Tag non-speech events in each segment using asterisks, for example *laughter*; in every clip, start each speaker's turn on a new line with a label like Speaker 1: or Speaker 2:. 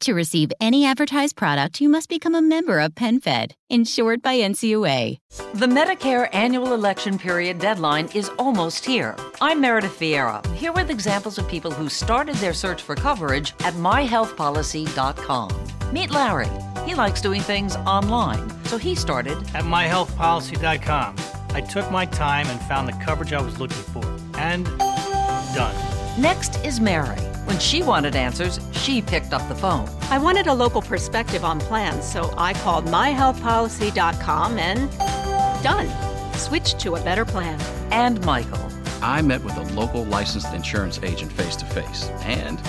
Speaker 1: To receive any advertised product, you must become a member of PenFed, insured by NCUA.
Speaker 2: The Medicare annual election period deadline is almost here. I'm Meredith Vieira, here with examples of people who started their search for coverage at myhealthpolicy.com. Meet Larry. He likes doing things online, so he started
Speaker 3: at myhealthpolicy.com. I took my time and found the coverage I was looking for. And done.
Speaker 2: Next is Mary. When she wanted answers, she picked up the phone.
Speaker 4: I wanted a local perspective on plans, so I called myhealthpolicy.com and done. Switched to a better plan.
Speaker 2: And Michael.
Speaker 5: I met with a local licensed insurance agent face to face and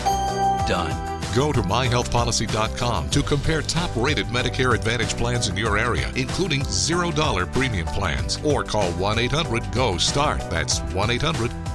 Speaker 5: done.
Speaker 6: Go to myhealthpolicy.com to compare top rated Medicare Advantage plans in your area, including $0 premium plans, or call 1 800 GO START. That's 1 800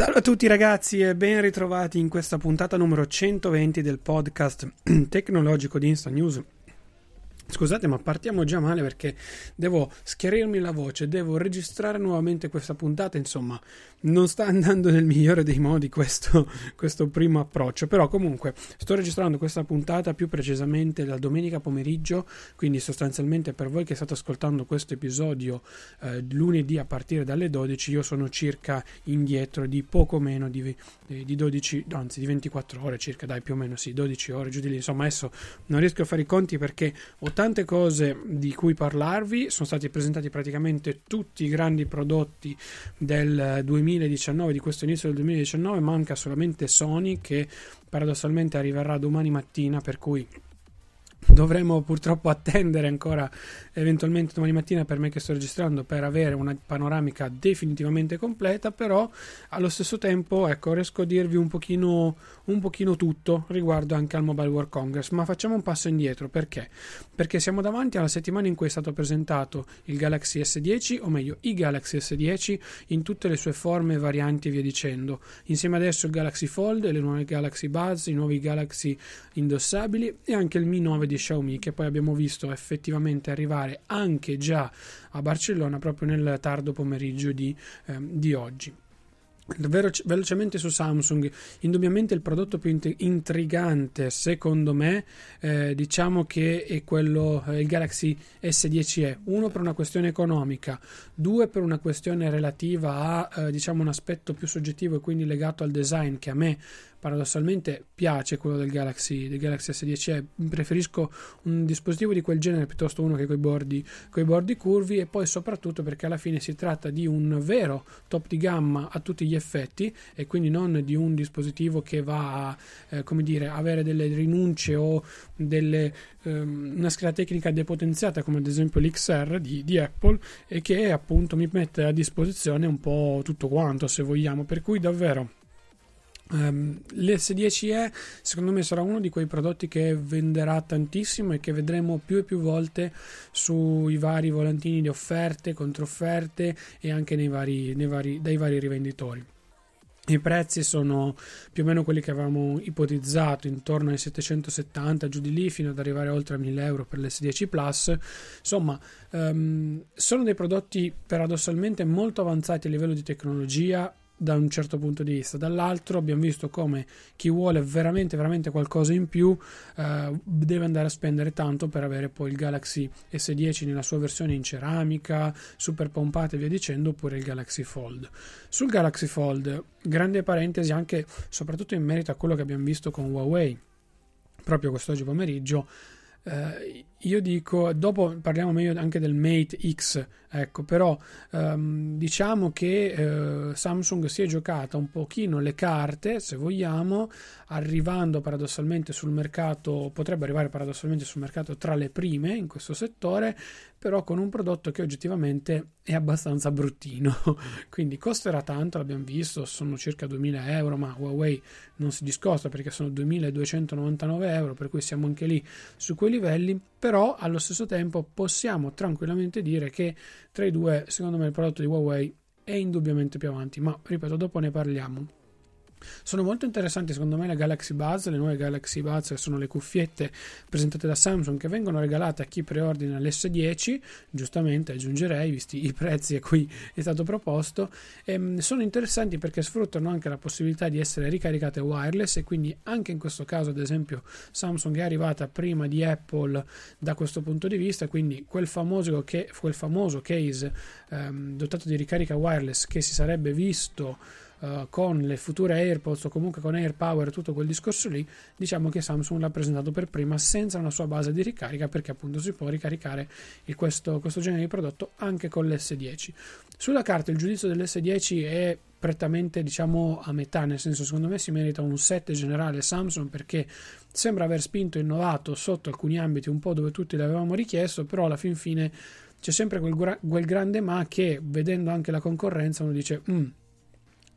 Speaker 7: Salve a tutti ragazzi e ben ritrovati in questa puntata numero 120 del podcast *clears throat* tecnologico di Insta News. Scusate, ma partiamo già male perché devo schiarirmi la voce, devo registrare nuovamente questa puntata, insomma, non sta andando nel migliore dei modi questo, questo primo approccio, però comunque sto registrando questa puntata più precisamente la domenica pomeriggio, quindi sostanzialmente per voi che state ascoltando questo episodio eh, lunedì a partire dalle 12, io sono circa indietro di poco meno di, di 12, anzi di 24 ore circa, dai più o meno sì, 12 ore giù di lì, insomma adesso non riesco a fare i conti perché ho tante cose di cui parlarvi, sono stati presentati praticamente tutti i grandi prodotti del 2019, di questo inizio del 2019, manca solamente Sony che paradossalmente arriverà domani mattina, per cui dovremo purtroppo attendere ancora eventualmente domani mattina per me che sto registrando per avere una panoramica definitivamente completa però allo stesso tempo ecco riesco a dirvi un pochino, un pochino tutto riguardo anche al Mobile World Congress ma facciamo un passo indietro perché? perché siamo davanti alla settimana in cui è stato presentato il Galaxy S10 o meglio i Galaxy S10 in tutte le sue forme varianti e via dicendo insieme adesso il Galaxy Fold le nuove Galaxy Buds i nuovi Galaxy indossabili e anche il Mi 9 di Xiaomi che poi abbiamo visto effettivamente arrivare anche già a Barcellona proprio nel tardo pomeriggio di, eh, di oggi. Veloce, velocemente su Samsung, indubbiamente il prodotto più intrigante secondo me eh, diciamo che è quello eh, il Galaxy S10e, uno per una questione economica, due per una questione relativa a eh, diciamo un aspetto più soggettivo e quindi legato al design che a me paradossalmente piace quello del Galaxy, del Galaxy S10e, preferisco un dispositivo di quel genere piuttosto uno che coi bordi, bordi curvi e poi soprattutto perché alla fine si tratta di un vero top di gamma a tutti gli effetti e quindi non di un dispositivo che va a eh, come dire, avere delle rinunce o delle, ehm, una scheda tecnica depotenziata come ad esempio l'XR di, di Apple e che appunto mi mette a disposizione un po' tutto quanto se vogliamo. Per cui davvero Um, L'S10e secondo me sarà uno di quei prodotti che venderà tantissimo e che vedremo più e più volte sui vari volantini di offerte, controfferte e anche nei vari, nei vari, dai vari rivenditori. I prezzi sono più o meno quelli che avevamo ipotizzato, intorno ai 770 giù di lì, fino ad arrivare oltre a 1000 euro per l'S10 Plus. Insomma, um, sono dei prodotti paradossalmente molto avanzati a livello di tecnologia da un certo punto di vista. Dall'altro abbiamo visto come chi vuole veramente, veramente qualcosa in più eh, deve andare a spendere tanto per avere poi il Galaxy S10 nella sua versione in ceramica, super pompata e via dicendo, oppure il Galaxy Fold. Sul Galaxy Fold, grande parentesi anche soprattutto in merito a quello che abbiamo visto con Huawei proprio quest'oggi pomeriggio eh, io dico, dopo parliamo meglio anche del Mate X, ecco, però ehm, diciamo che eh, Samsung si è giocata un pochino le carte, se vogliamo, arrivando paradossalmente sul mercato, potrebbe arrivare paradossalmente sul mercato tra le prime in questo settore, però con un prodotto che oggettivamente è abbastanza bruttino, *laughs* quindi costerà tanto, l'abbiamo visto, sono circa 2000 euro, ma Huawei non si discosta perché sono 2299 euro, per cui siamo anche lì su quei livelli, però allo stesso tempo possiamo tranquillamente dire che tra i due, secondo me il prodotto di Huawei è indubbiamente più avanti, ma ripeto, dopo ne parliamo. Sono molto interessanti secondo me le Galaxy Buds, le nuove Galaxy Buds che sono le cuffiette presentate da Samsung che vengono regalate a chi preordina l'S10, giustamente aggiungerei visti i prezzi a cui è stato proposto, e ehm, sono interessanti perché sfruttano anche la possibilità di essere ricaricate wireless e quindi anche in questo caso ad esempio Samsung è arrivata prima di Apple da questo punto di vista, quindi quel famoso, che, quel famoso case ehm, dotato di ricarica wireless che si sarebbe visto uh, con le future AirPods o comunque con AirPower tutto quel discorso lì, diciamo che Samsung l'ha presentato per prima senza una sua base di ricarica perché appunto si può ricaricare il, questo, questo genere di prodotto anche con l'S10. Sulla carta il giudizio dell'S10 è prettamente diciamo a metà, nel senso secondo me si merita un 7 generale Samsung perché sembra aver spinto e innovato sotto alcuni ambiti un po' dove tutti l'avevamo richiesto, però alla fin fine c'è sempre quel, quel grande ma che vedendo anche la concorrenza uno dice mm,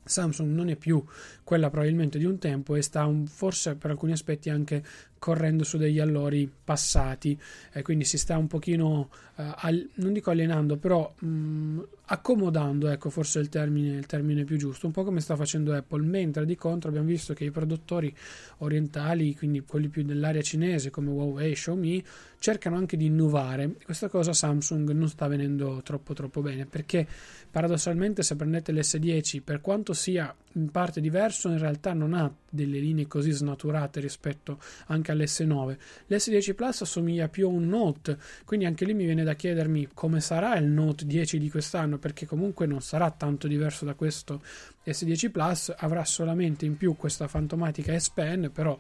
Speaker 7: Samsung non è più quella probabilmente di un tempo e sta un, forse per alcuni aspetti anche correndo su degli allori passati. E quindi si sta un pochino eh, al, non dico allenando però mh, mm, accomodando ecco forse il termine, il termine più giusto. Un po' come sta facendo Apple. Mentre di contro abbiamo visto che i produttori orientali quindi quelli più dell'area cinese come Huawei Xiaomi cercano anche di innovare. Questa cosa Samsung non sta venendo troppo troppo bene perché paradossalmente se prendete l'S10 per quanto sia in parte diverso in realtà non ha delle linee così snaturate rispetto anche all'S9. L'S10 Plus assomiglia più a un Note, quindi anche lì mi viene da chiedermi come sarà il Note 10 di quest'anno, perché comunque non sarà tanto diverso da questo S10 Plus, avrà solamente in più questa fantomatica S Pen, però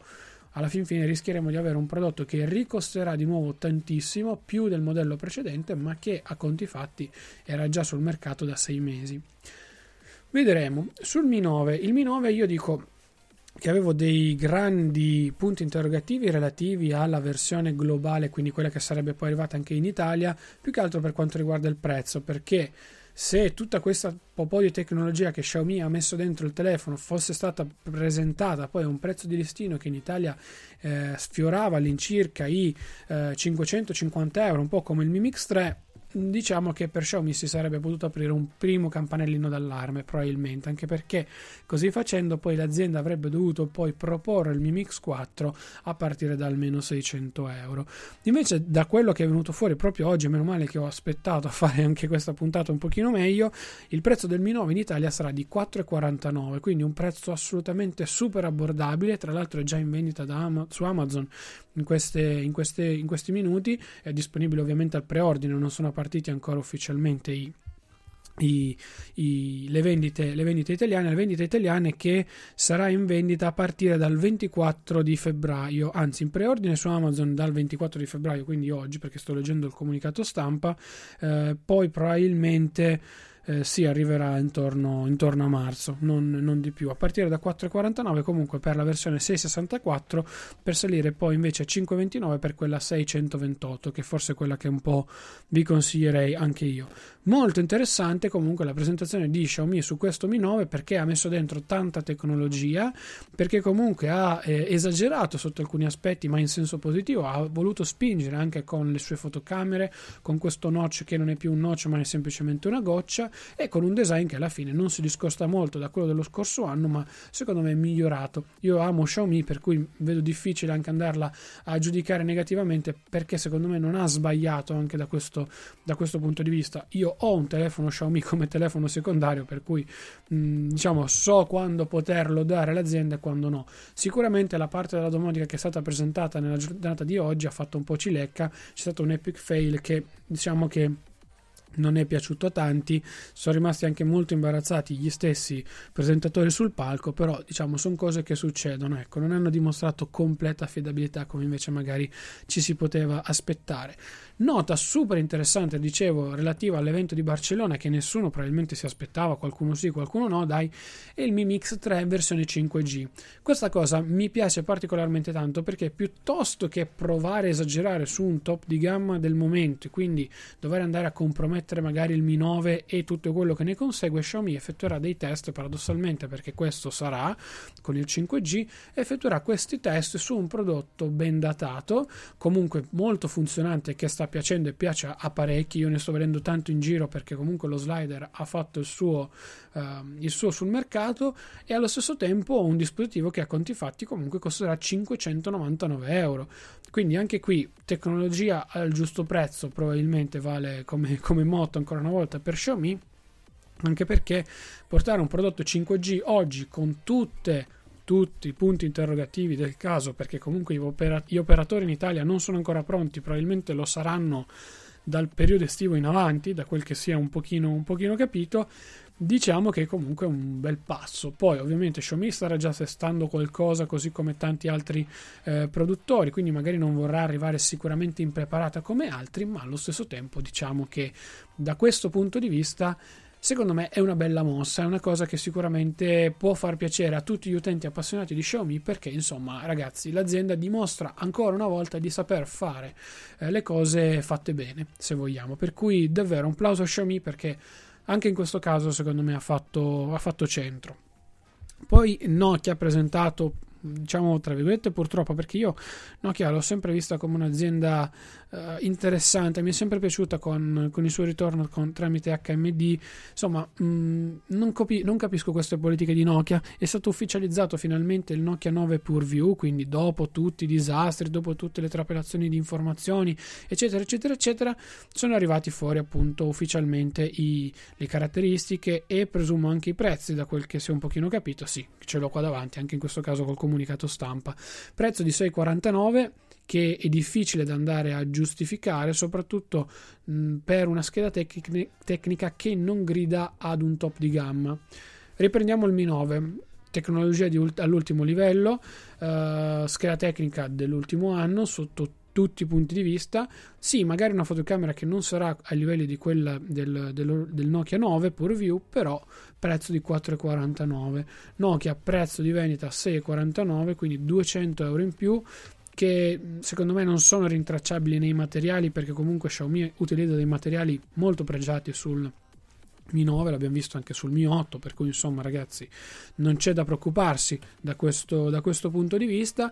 Speaker 7: alla fin fine rischieremo di avere un prodotto che ricosterà di nuovo tantissimo, più del modello precedente, ma che a conti fatti era già sul mercato da sei mesi. Vedremo. Sul Mi 9, il Mi 9 io dico che avevo dei grandi punti interrogativi relativi alla versione globale, quindi quella che sarebbe poi arrivata anche in Italia, più che altro per quanto riguarda il prezzo, perché se tutta questa po' di tecnologia che Xiaomi ha messo dentro il telefono fosse stata presentata poi a un prezzo di listino che in Italia eh, sfiorava all'incirca i eh, 550 euro, un po' come il Mi Mix 3, diciamo che per Xiaomi si sarebbe potuto aprire un primo campanellino d'allarme probabilmente anche perché così facendo poi l'azienda avrebbe dovuto poi proporre il Mi Mix 4 a partire da almeno 600 euro. Invece da quello che è venuto fuori proprio oggi meno male che ho aspettato a fare anche questa puntata un pochino meglio il prezzo del Mi 9 in Italia sarà di 4,49 quindi un prezzo assolutamente super abbordabile tra l'altro è già in vendita Am- su Amazon in, queste, in, queste, in questi minuti è disponibile ovviamente al preordine non sono partiti ancora ufficialmente i, i, i, le, vendite, le, vendite, italiane, le vendite italiane che sarà in vendita a partire dal 24 di febbraio, anzi in preordine su Amazon dal 24 di febbraio, quindi oggi perché sto leggendo il comunicato stampa, eh, poi probabilmente eh, si arriverà intorno, intorno, a marzo, non, non, di più. A partire da 4,49 comunque per la versione 664, per salire poi invece a 5,29 per quella 628, che forse è quella che un po' vi consiglierei anche io. Molto interessante comunque la presentazione di Xiaomi su questo Mi 9 perché ha messo dentro tanta tecnologia, perché comunque ha eh, esagerato sotto alcuni aspetti, ma in senso positivo, ha voluto spingere anche con le sue fotocamere, con questo notch che non è più un notch ma è semplicemente una goccia e con un design che alla fine non si discosta molto da quello dello scorso anno, ma secondo me è migliorato. Io amo Xiaomi, per cui vedo difficile anche andarla a giudicare negativamente perché secondo me non ha sbagliato anche da questo, da questo punto di vista. Io ho un telefono Xiaomi come telefono secondario, per cui mh, diciamo so quando poterlo dare all'azienda e quando no. Sicuramente la parte della domotica che è stata presentata nella giornata di oggi ha fatto un po' cilecca, c'è stato un epic fail che diciamo che non è piaciuto a tanti, sono rimasti anche molto imbarazzati gli stessi presentatori sul palco, però diciamo sono cose che succedono, ecco, non hanno dimostrato completa affidabilità come invece magari ci si poteva aspettare. Nota super interessante, dicevo, relativa all'evento di Barcellona che nessuno probabilmente si aspettava, qualcuno sì, qualcuno no, dai, è il Mi Mix 3 versione 5G. Questa cosa mi piace particolarmente tanto perché piuttosto che provare a esagerare su un top di gamma del momento e quindi dover andare a compromettere magari il Mi 9 e tutto quello che ne consegue, Xiaomi effettuerà dei test paradossalmente perché questo sarà con il 5G, effettuerà questi test su un prodotto ben datato, comunque molto funzionante che sta piacendo e piace a parecchi. Io ne sto vedendo tanto in giro perché comunque lo slider ha fatto il suo, uh, il suo sul mercato e allo stesso tempo un dispositivo che a conti fatti comunque costerà 599 euro. Quindi anche qui tecnologia al giusto prezzo probabilmente vale come, come motto ancora una volta per Xiaomi anche perché portare un prodotto 5G oggi con tutte tutti i punti interrogativi del caso perché comunque gli operatori in Italia non sono ancora pronti, probabilmente lo saranno dal periodo estivo in avanti, da quel che sia un pochino, un pochino capito, diciamo che comunque è un bel passo. Poi ovviamente Xiaomi starà già testando qualcosa così come tanti altri eh, produttori, quindi magari non vorrà arrivare sicuramente impreparata come altri, ma allo stesso tempo diciamo che da questo punto di vista secondo me è una bella mossa, è una cosa che sicuramente può far piacere a tutti gli utenti appassionati di Xiaomi perché insomma ragazzi l'azienda dimostra ancora una volta di saper fare eh, le cose fatte bene se vogliamo, per cui davvero un plauso a Xiaomi perché anche in questo caso secondo me ha fatto, ha fatto centro. Poi Nokia ha presentato diciamo tra virgolette purtroppo perché io Nokia l'ho sempre vista come un'azienda uh, interessante mi è sempre piaciuta con, con il suo ritorno con, tramite HMD insomma mh, mm, non, copi- non, capisco queste politiche di Nokia. È stato ufficializzato finalmente il Nokia 9 PureView quindi dopo tutti i disastri dopo tutte le trapelazioni di informazioni eccetera eccetera eccetera sono arrivati fuori appunto ufficialmente i, le caratteristiche e presumo anche i prezzi da quel che si è un pochino capito. Sì ce l'ho qua davanti anche in questo caso col comunicato stampa. Prezzo di 6,49 che è difficile da andare a giustificare, soprattutto mh, per una scheda tec- tecnica che non grida ad un top di gamma. Riprendiamo il Mi 9 tecnologia ult- all'ultimo livello, uh, scheda tecnica dell'ultimo anno sotto tutti i punti di vista. Sì, magari una fotocamera che non sarà a livelli di quella del, del, del Nokia 9 PureView, però prezzo di 4,49. Nokia prezzo di vendita 6,49, quindi 200 euro in più che secondo me non sono rintracciabili nei materiali perché comunque Xiaomi utilizza dei materiali molto pregiati sul Mi 9, l'abbiamo visto anche sul Mi 8, per cui insomma ragazzi non c'è da preoccuparsi da questo, da questo punto di vista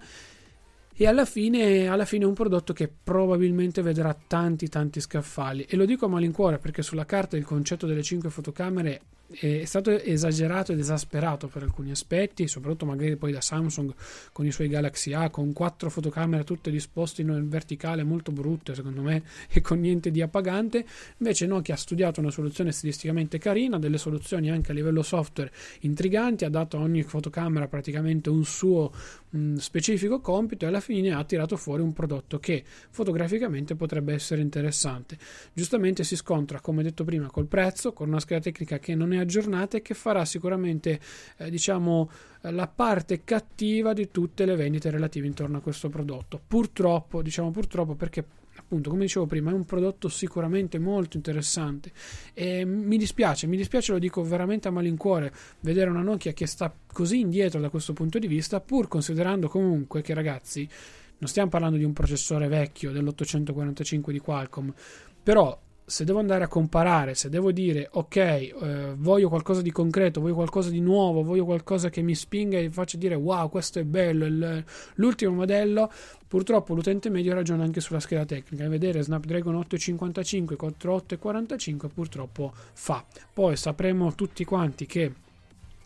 Speaker 7: e alla fine, alla fine è un prodotto che probabilmente vedrà tanti tanti scaffali. E lo dico a malincuore perché sulla carta il concetto delle 5 fotocamere è stato esagerato ed esasperato per alcuni aspetti, soprattutto magari poi da Samsung con i suoi Galaxy A con quattro fotocamere tutte disposte in verticale molto brutte secondo me *laughs* e con niente di appagante. Invece Nokia ha studiato una soluzione stilisticamente carina, delle soluzioni anche a livello software intriganti, ha dato a ogni fotocamera praticamente un suo mh, specifico compito e alla fine ha tirato fuori un prodotto che fotograficamente potrebbe essere interessante. Giustamente si scontra, come detto prima, col prezzo, con una scheda tecnica che non è aggiornata e che farà sicuramente eh, diciamo la parte cattiva di tutte le vendite relative intorno a questo prodotto. Purtroppo, diciamo purtroppo perché appunto come dicevo prima è un prodotto sicuramente molto interessante e mi dispiace, mi dispiace lo dico veramente a malincuore vedere una Nokia che sta così indietro da questo punto di vista pur considerando comunque che ragazzi non stiamo parlando di un processore vecchio dell'845 di Qualcomm però se devo andare a comparare, se devo dire ok, eh, voglio qualcosa di concreto, voglio qualcosa di nuovo, voglio qualcosa che mi spinga e faccia dire wow, questo è bello, il, l'ultimo modello, purtroppo l'utente medio ragiona anche sulla scheda tecnica. E vedere Snapdragon 855, 4845 purtroppo fa. Poi sapremo tutti quanti che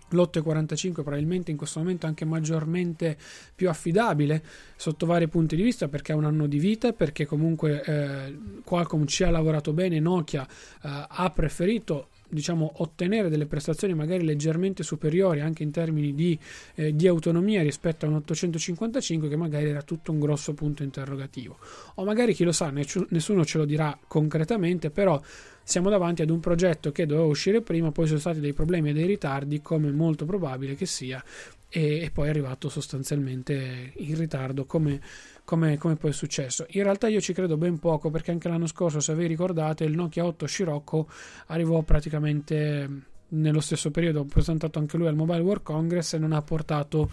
Speaker 7: l'845 probabilmente in questo momento anche maggiormente più affidabile sotto vari punti di vista perché ha un anno di vita perché comunque eh, Qualcomm ci ha lavorato bene Nokia eh, ha preferito diciamo, ottenere delle prestazioni magari leggermente superiori anche in termini di, eh, di, autonomia rispetto a un 855 che magari era tutto un grosso punto interrogativo. O magari chi lo sa nessuno ce lo dirà concretamente però siamo davanti ad un progetto che doveva uscire prima poi sono stati dei problemi e dei ritardi come molto probabile che sia e, e poi è arrivato sostanzialmente in ritardo come come, come, poi è successo. In realtà io ci credo ben poco perché anche l'anno scorso, se vi ricordate, il Nokia 8 Scirocco arrivò praticamente nello stesso periodo, ho presentato anche lui al Mobile World Congress e non ha portato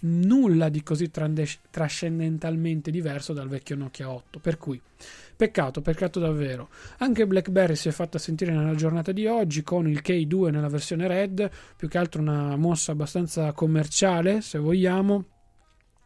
Speaker 7: nulla di così trascendentalmente diverso dal vecchio Nokia 8. Per cui, peccato, peccato davvero. Anche BlackBerry si è fatta sentire nella giornata di oggi con il K2 nella versione Red, più che altro una mossa abbastanza commerciale, se vogliamo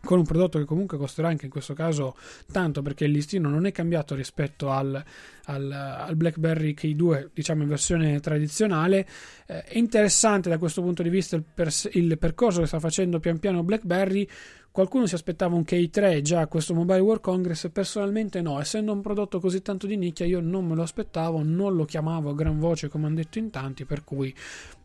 Speaker 7: con un prodotto che comunque costerà anche in questo caso tanto perché il listino non è cambiato rispetto al, al, al BlackBerry K2 diciamo in versione tradizionale. Eh, è interessante da questo punto di vista il, pers- il percorso che sta facendo pian piano BlackBerry. Qualcuno si aspettava un K3 già a questo Mobile World Congress, personalmente no, essendo un prodotto così tanto di nicchia io non me lo aspettavo, non lo chiamavo a gran voce come hanno detto in tanti, per cui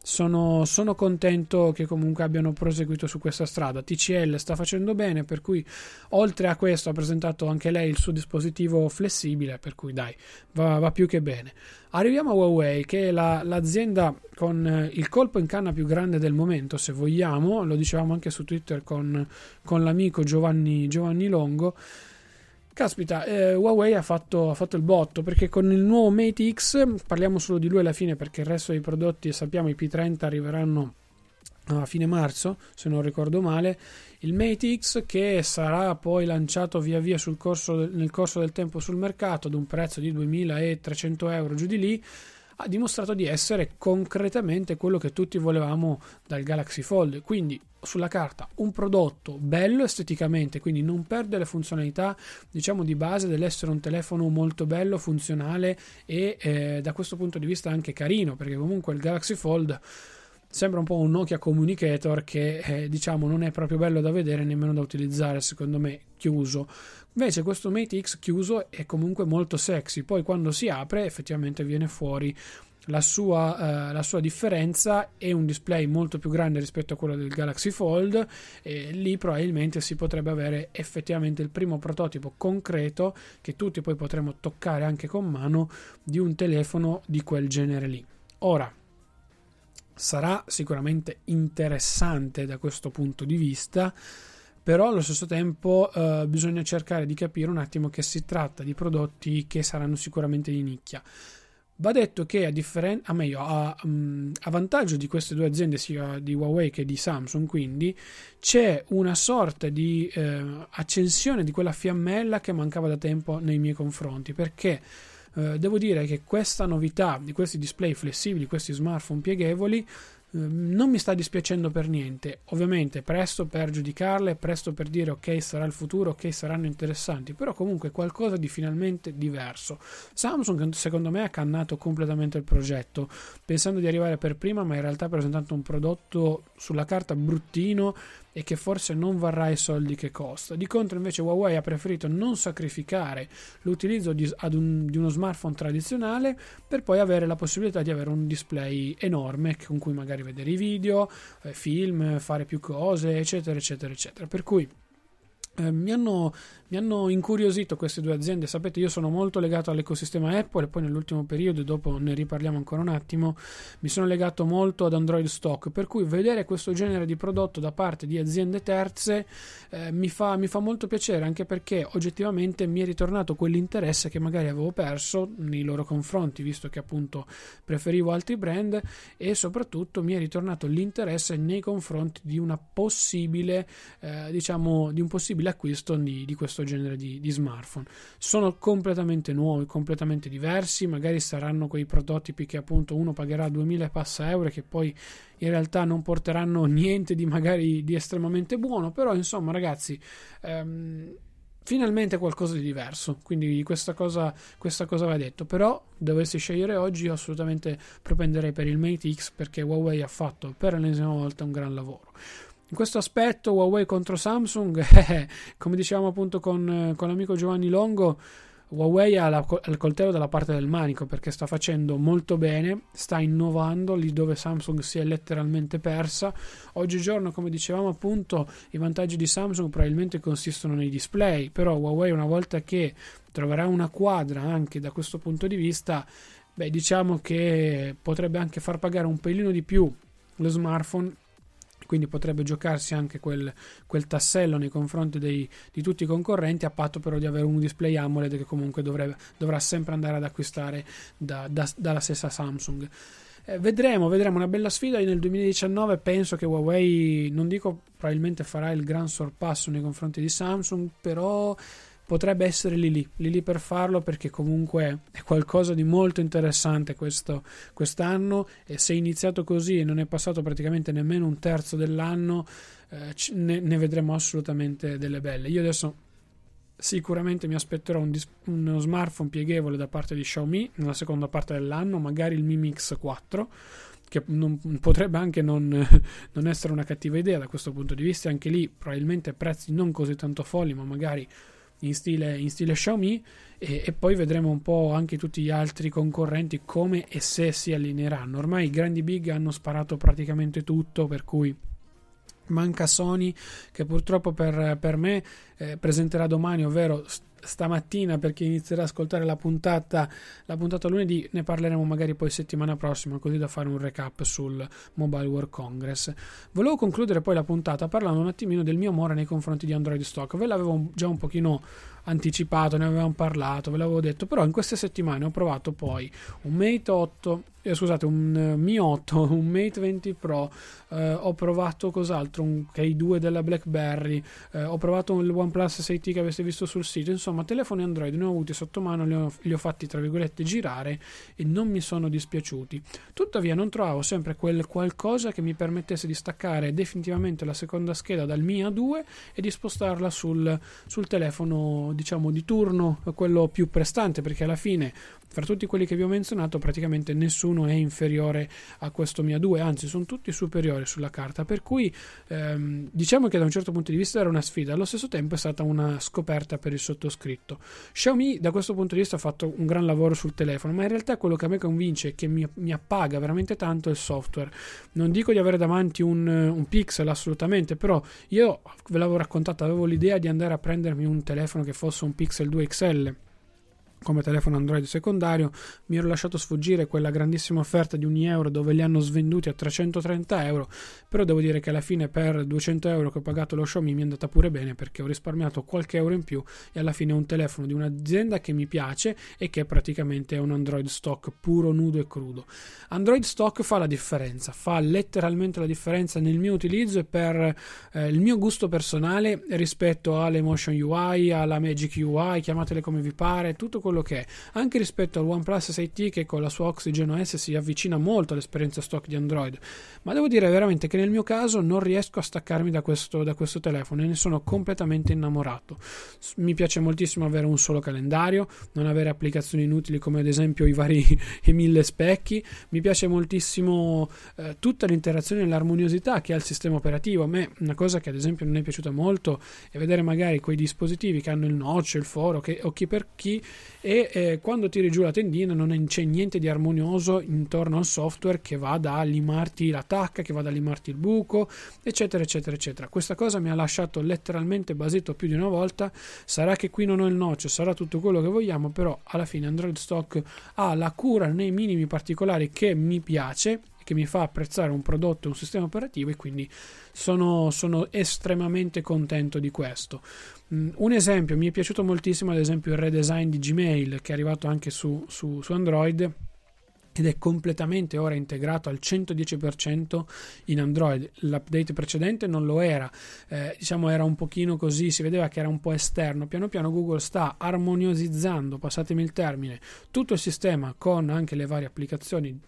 Speaker 7: sono, sono, contento che comunque abbiano proseguito su questa strada. TCL sta facendo bene, per cui oltre a questo ha presentato anche lei il suo dispositivo flessibile, per cui dai, va, va più che bene. Arriviamo a Huawei, che è la, l'azienda con eh, il colpo in canna più grande del momento, se vogliamo, lo dicevamo anche su Twitter con, con l'amico Giovanni, Giovanni Longo. Caspita, eh, Huawei ha fatto, ha fatto, il botto perché con il nuovo Mate X, parliamo solo di lui alla fine perché il resto dei prodotti sappiamo i P30 arriveranno a fine marzo, se non ricordo male, il Mate X che sarà poi lanciato via via corso, nel corso del tempo sul mercato ad un prezzo di 2300 euro giù di lì ha dimostrato di essere concretamente quello che tutti volevamo dal Galaxy Fold. Quindi sulla carta un prodotto bello esteticamente quindi non perde le funzionalità diciamo di base dell'essere un telefono molto bello funzionale e eh, da questo punto di vista anche carino perché comunque il Galaxy Fold sembra un po' un Nokia Communicator che eh, diciamo non è proprio bello da vedere nemmeno da utilizzare secondo me chiuso invece questo Mate X chiuso è comunque molto sexy. Poi quando si apre effettivamente viene fuori la sua, eh, la sua, differenza. È un display molto più grande rispetto a quello del Galaxy Fold. E lì probabilmente si potrebbe avere effettivamente il primo prototipo concreto che tutti poi potremo toccare anche con mano di un telefono di quel genere lì. Ora sarà sicuramente interessante da questo punto di vista però allo stesso tempo eh, bisogna cercare di capire un attimo che si tratta di prodotti che saranno sicuramente di nicchia. Va detto che a, differen- a, meglio, a, um, a vantaggio di queste due aziende sia di Huawei che di Samsung quindi c'è una sorta di eh, accensione di quella fiammella che mancava da tempo nei miei confronti perché eh, devo dire che questa novità di questi display flessibili, questi smartphone pieghevoli, non mi sta dispiacendo per niente. Ovviamente presto per giudicarle, presto per dire ok sarà il futuro, ok saranno interessanti, però comunque qualcosa di finalmente diverso. Samsung secondo me ha cannato completamente il progetto, pensando di arrivare per prima, ma in realtà presentando un prodotto sulla carta bruttino e che forse non varrà i soldi che costa. Di contro invece Huawei ha preferito non sacrificare l'utilizzo di, un, di uno smartphone tradizionale per poi avere la possibilità di avere un display enorme con cui magari vedere i video, eh, film, fare più cose, eccetera, eccetera, eccetera. Per cui eh, mi, hanno, mi, hanno, incuriosito queste due aziende. Sapete, io sono molto legato all'ecosistema Apple e poi nell'ultimo periodo, dopo ne riparliamo ancora un attimo, mi sono legato molto ad Android Stock. Per cui vedere questo genere di prodotto da parte di aziende terze eh, mi, fa, mi, fa, molto piacere, anche perché oggettivamente mi è ritornato quell'interesse che magari avevo perso nei loro confronti, visto che appunto preferivo altri brand e soprattutto mi è ritornato l'interesse nei confronti di una possibile, eh, diciamo, di un possibile l'acquisto di, di questo genere di, di, smartphone. Sono completamente nuovi, completamente diversi, magari saranno quei prototipi che appunto uno pagherà 2000 e passa euro che poi in realtà non porteranno *laughs* niente di magari di estremamente buono, però insomma ragazzi... Ehm, finalmente qualcosa di diverso. Quindi questa cosa, questa cosa va detto. Però dovessi scegliere oggi, io assolutamente propenderei per il Mate X perché Huawei ha fatto per l'ennesima volta un gran lavoro. In questo aspetto Huawei contro Samsung, *laughs* eh, come dicevamo appunto con, con l'amico Giovanni Longo, Huawei ha la, il coltello dalla parte del manico perché sta facendo molto bene, sta innovando lì dove Samsung si è letteralmente persa. Oggigiorno, come dicevamo appunto, i vantaggi di Samsung probabilmente consistono nei display, però Huawei una volta che troverà una quadra anche da questo punto di vista, beh, diciamo che potrebbe anche far pagare un pelino di più lo smartphone quindi potrebbe giocarsi anche quel, quel tassello nei confronti dei, di tutti i concorrenti a patto però di avere un display AMOLED che comunque dovrebbe, dovrà sempre andare ad acquistare da, da, dalla stessa Samsung. Eh, vedremo, vedremo. Una bella sfida nel 2019 penso che Huawei non dico probabilmente farà il gran sorpasso nei confronti di Samsung però potrebbe essere lì lì, lì, lì per farlo perché comunque è qualcosa di molto interessante questo, quest'anno e se è iniziato così e non è passato praticamente nemmeno un terzo dell'anno eh, ne, ne, vedremo assolutamente delle belle. Io adesso sicuramente mi aspetterò un uno smartphone pieghevole da parte di Xiaomi nella seconda parte dell'anno magari il Mi Mix 4 che non, potrebbe anche non, *laughs* non essere una cattiva idea da questo punto di vista. Anche lì probabilmente prezzi non così tanto folli ma magari in stile, in stile Xiaomi e, e, poi vedremo un po' anche tutti gli altri concorrenti come e se si allineeranno. Ormai i grandi big hanno sparato praticamente tutto, per cui manca Sony che purtroppo per, per me eh, presenterà domani, ovvero stamattina per chi inizierà ad ascoltare la puntata, la puntata lunedì, ne parleremo magari poi settimana prossima, così da fare un recap sul Mobile World Congress. Volevo concludere poi la puntata parlando un attimino del mio amore nei confronti di Android Stock. Ve l'avevo già un pochino anticipato, ne avevamo parlato, ve l'avevo detto, però in queste settimane ho provato poi un Mate 8 eh, scusate, un uh, Mi 8, un Mate 20 Pro, eh, ho provato cos'altro, un K2 della BlackBerry, eh, ho provato il OnePlus 6T che avete visto sul sito, insomma telefoni Android ne ho avuti sotto mano, li ho, li ho fatti tra virgolette girare e non mi sono dispiaciuti. Tuttavia non trovavo sempre quel qualcosa che mi permettesse di staccare definitivamente la seconda scheda dal Mi A2 e di spostarla sul, sul telefono diciamo di turno, quello più prestante, perché alla fine fra tutti quelli che vi ho menzionato praticamente nessuno è inferiore a questo Mia 2 anzi sono tutti superiori sulla carta. Per cui ehm, diciamo che da un certo punto di vista era una sfida allo stesso tempo è stata una scoperta per il sottoscritto. Xiaomi da questo punto di vista ha fatto un gran lavoro sul telefono ma in realtà quello che a me convince e che mi, mi appaga veramente tanto è il software. Non dico di avere davanti un, un pixel assolutamente però io ve l'avevo raccontato avevo l'idea di andare a prendermi un telefono che fosse un pixel 2 XL come telefono Android secondario, mi ero lasciato sfuggire quella grandissima offerta di 1 euro dove li hanno svenduti a 330 euro, però devo dire che alla fine per 200 euro che ho pagato lo Xiaomi mi è andata pure bene perché ho risparmiato qualche euro in più e alla fine è un telefono di un'azienda che mi piace e che praticamente è un Android stock puro, nudo e crudo. Android stock fa la differenza, fa letteralmente la differenza nel mio utilizzo e per eh, il mio gusto personale rispetto all'Emotion UI, alla Magic UI, chiamatele come vi pare, tutto quello che è, anche rispetto al OnePlus 6T che con la sua Oxygen OS si avvicina molto all'esperienza stock di Android, ma devo dire veramente che nel mio caso non riesco a staccarmi da questo, da questo telefono e ne sono completamente innamorato. Mi piace moltissimo avere un solo calendario, non avere applicazioni inutili come ad esempio i vari *laughs* i mille specchi, mi piace moltissimo eh, tutta l'interazione e l'armoniosità che ha il sistema operativo. A me una cosa che ad esempio non è piaciuta molto è vedere magari quei dispositivi che hanno il notch, il foro che, o chi per chi e eh, quando tiri giù la tendina non c'è niente di armonioso intorno al software che vada a limarti la tacca, che vada a limarti il buco, eccetera, eccetera, eccetera. Questa cosa mi ha lasciato letteralmente basito più di una volta. Sarà che qui non ho il notch, sarà tutto quello che vogliamo, però alla fine Android Stock ha la cura nei minimi particolari che mi piace che mi fa apprezzare un prodotto e un sistema operativo e quindi sono, sono estremamente contento di questo. Mm, un esempio, mi è piaciuto moltissimo ad esempio il redesign di Gmail che è arrivato anche su, su, su Android ed è completamente ora integrato al 110% in Android. L'update precedente non lo era, eh, diciamo era un pochino così, si vedeva che era un po' esterno. Piano piano Google sta armoniosizzando, passatemi il termine, tutto il sistema con anche le varie applicazioni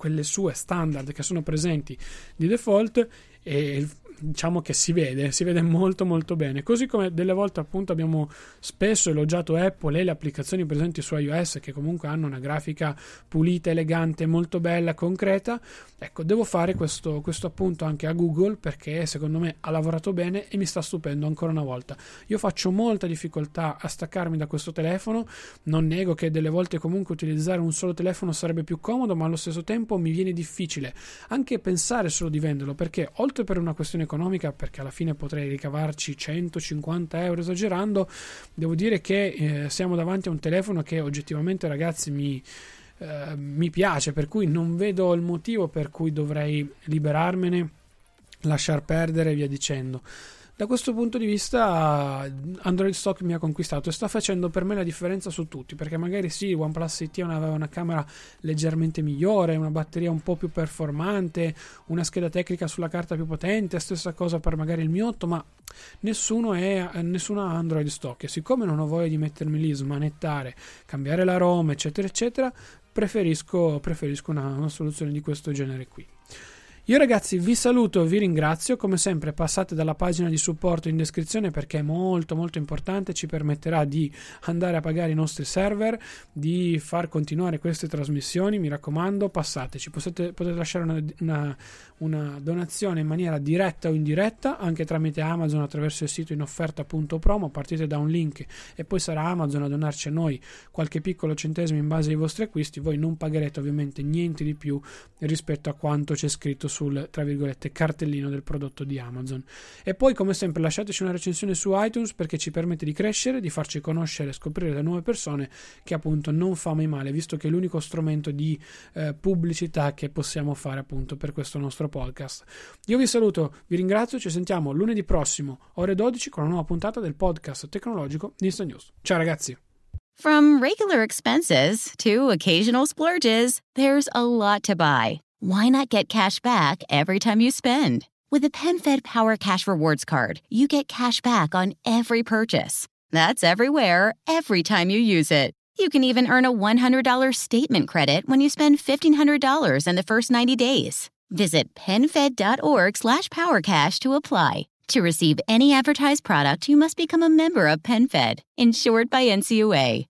Speaker 7: quelle sue standard che sono presenti di default e diciamo che si vede, si vede molto molto bene. Così come delle volte appunto abbiamo spesso elogiato Apple e le applicazioni presenti su iOS che comunque hanno una grafica pulita, elegante, molto bella, concreta. Ecco, devo fare questo, questo appunto anche a Google perché secondo me ha lavorato bene e mi sta stupendo ancora una volta. Io faccio molta difficoltà a staccarmi da questo telefono, non nego che delle volte comunque utilizzare un solo telefono sarebbe più comodo, ma allo stesso tempo mi viene difficile anche pensare solo di venderlo perché oltre per una questione economica, perché alla fine potrei ricavarci 150 euro esagerando, devo dire che eh, siamo davanti a un telefono che oggettivamente ragazzi mi, eh, mi piace, per cui non vedo il motivo per cui dovrei liberarmene, lasciar perdere e via dicendo. Da questo punto di vista Android Stock mi ha conquistato e sta facendo per me la differenza su tutti, perché magari sì, OnePlus 6T aveva una camera leggermente migliore, una batteria un po' più performante, una scheda tecnica sulla carta più potente, stessa cosa per magari il Mi 8, ma nessuno è nessuno ha Android Stock e siccome non ho voglia di mettermi lì, smanettare, cambiare la ROM, eccetera, eccetera, preferisco, preferisco una, una soluzione di questo genere qui. Io ragazzi vi saluto, vi ringrazio, come sempre passate dalla pagina di supporto in descrizione perché è molto molto importante, ci permetterà di andare a pagare i nostri server, di far continuare queste trasmissioni, mi raccomando passateci, potete, potete lasciare una, una, una, donazione in maniera diretta o indiretta anche tramite Amazon attraverso il sito in offerta.promo, partite da un link e poi sarà Amazon a donarci a noi qualche piccolo centesimo in base ai vostri acquisti, voi non pagherete ovviamente niente di più rispetto a quanto c'è scritto su sul tra virgolette cartellino del prodotto di Amazon. E poi, come sempre, lasciateci una recensione su iTunes perché ci permette di crescere, di farci conoscere e scoprire da nuove persone che appunto non fa mai male, visto che è l'unico strumento di eh, pubblicità che possiamo fare appunto per questo nostro podcast. Io vi saluto, vi ringrazio, ci sentiamo lunedì prossimo, ore 12, con una nuova puntata del podcast tecnologico di Insta News. Ciao ragazzi!
Speaker 1: From regular expenses to occasional splurges, there's a lot to buy. Why not get cash back every time you spend? With a PenFed Power Cash Rewards card, you get cash back on every purchase. That's everywhere, every time you use it. You can even earn a $100 statement credit when you spend $1,500 in the first 90 days. Visit PenFed.org slash PowerCash to apply. To receive any advertised product, you must become a member of PenFed, insured by NCUA.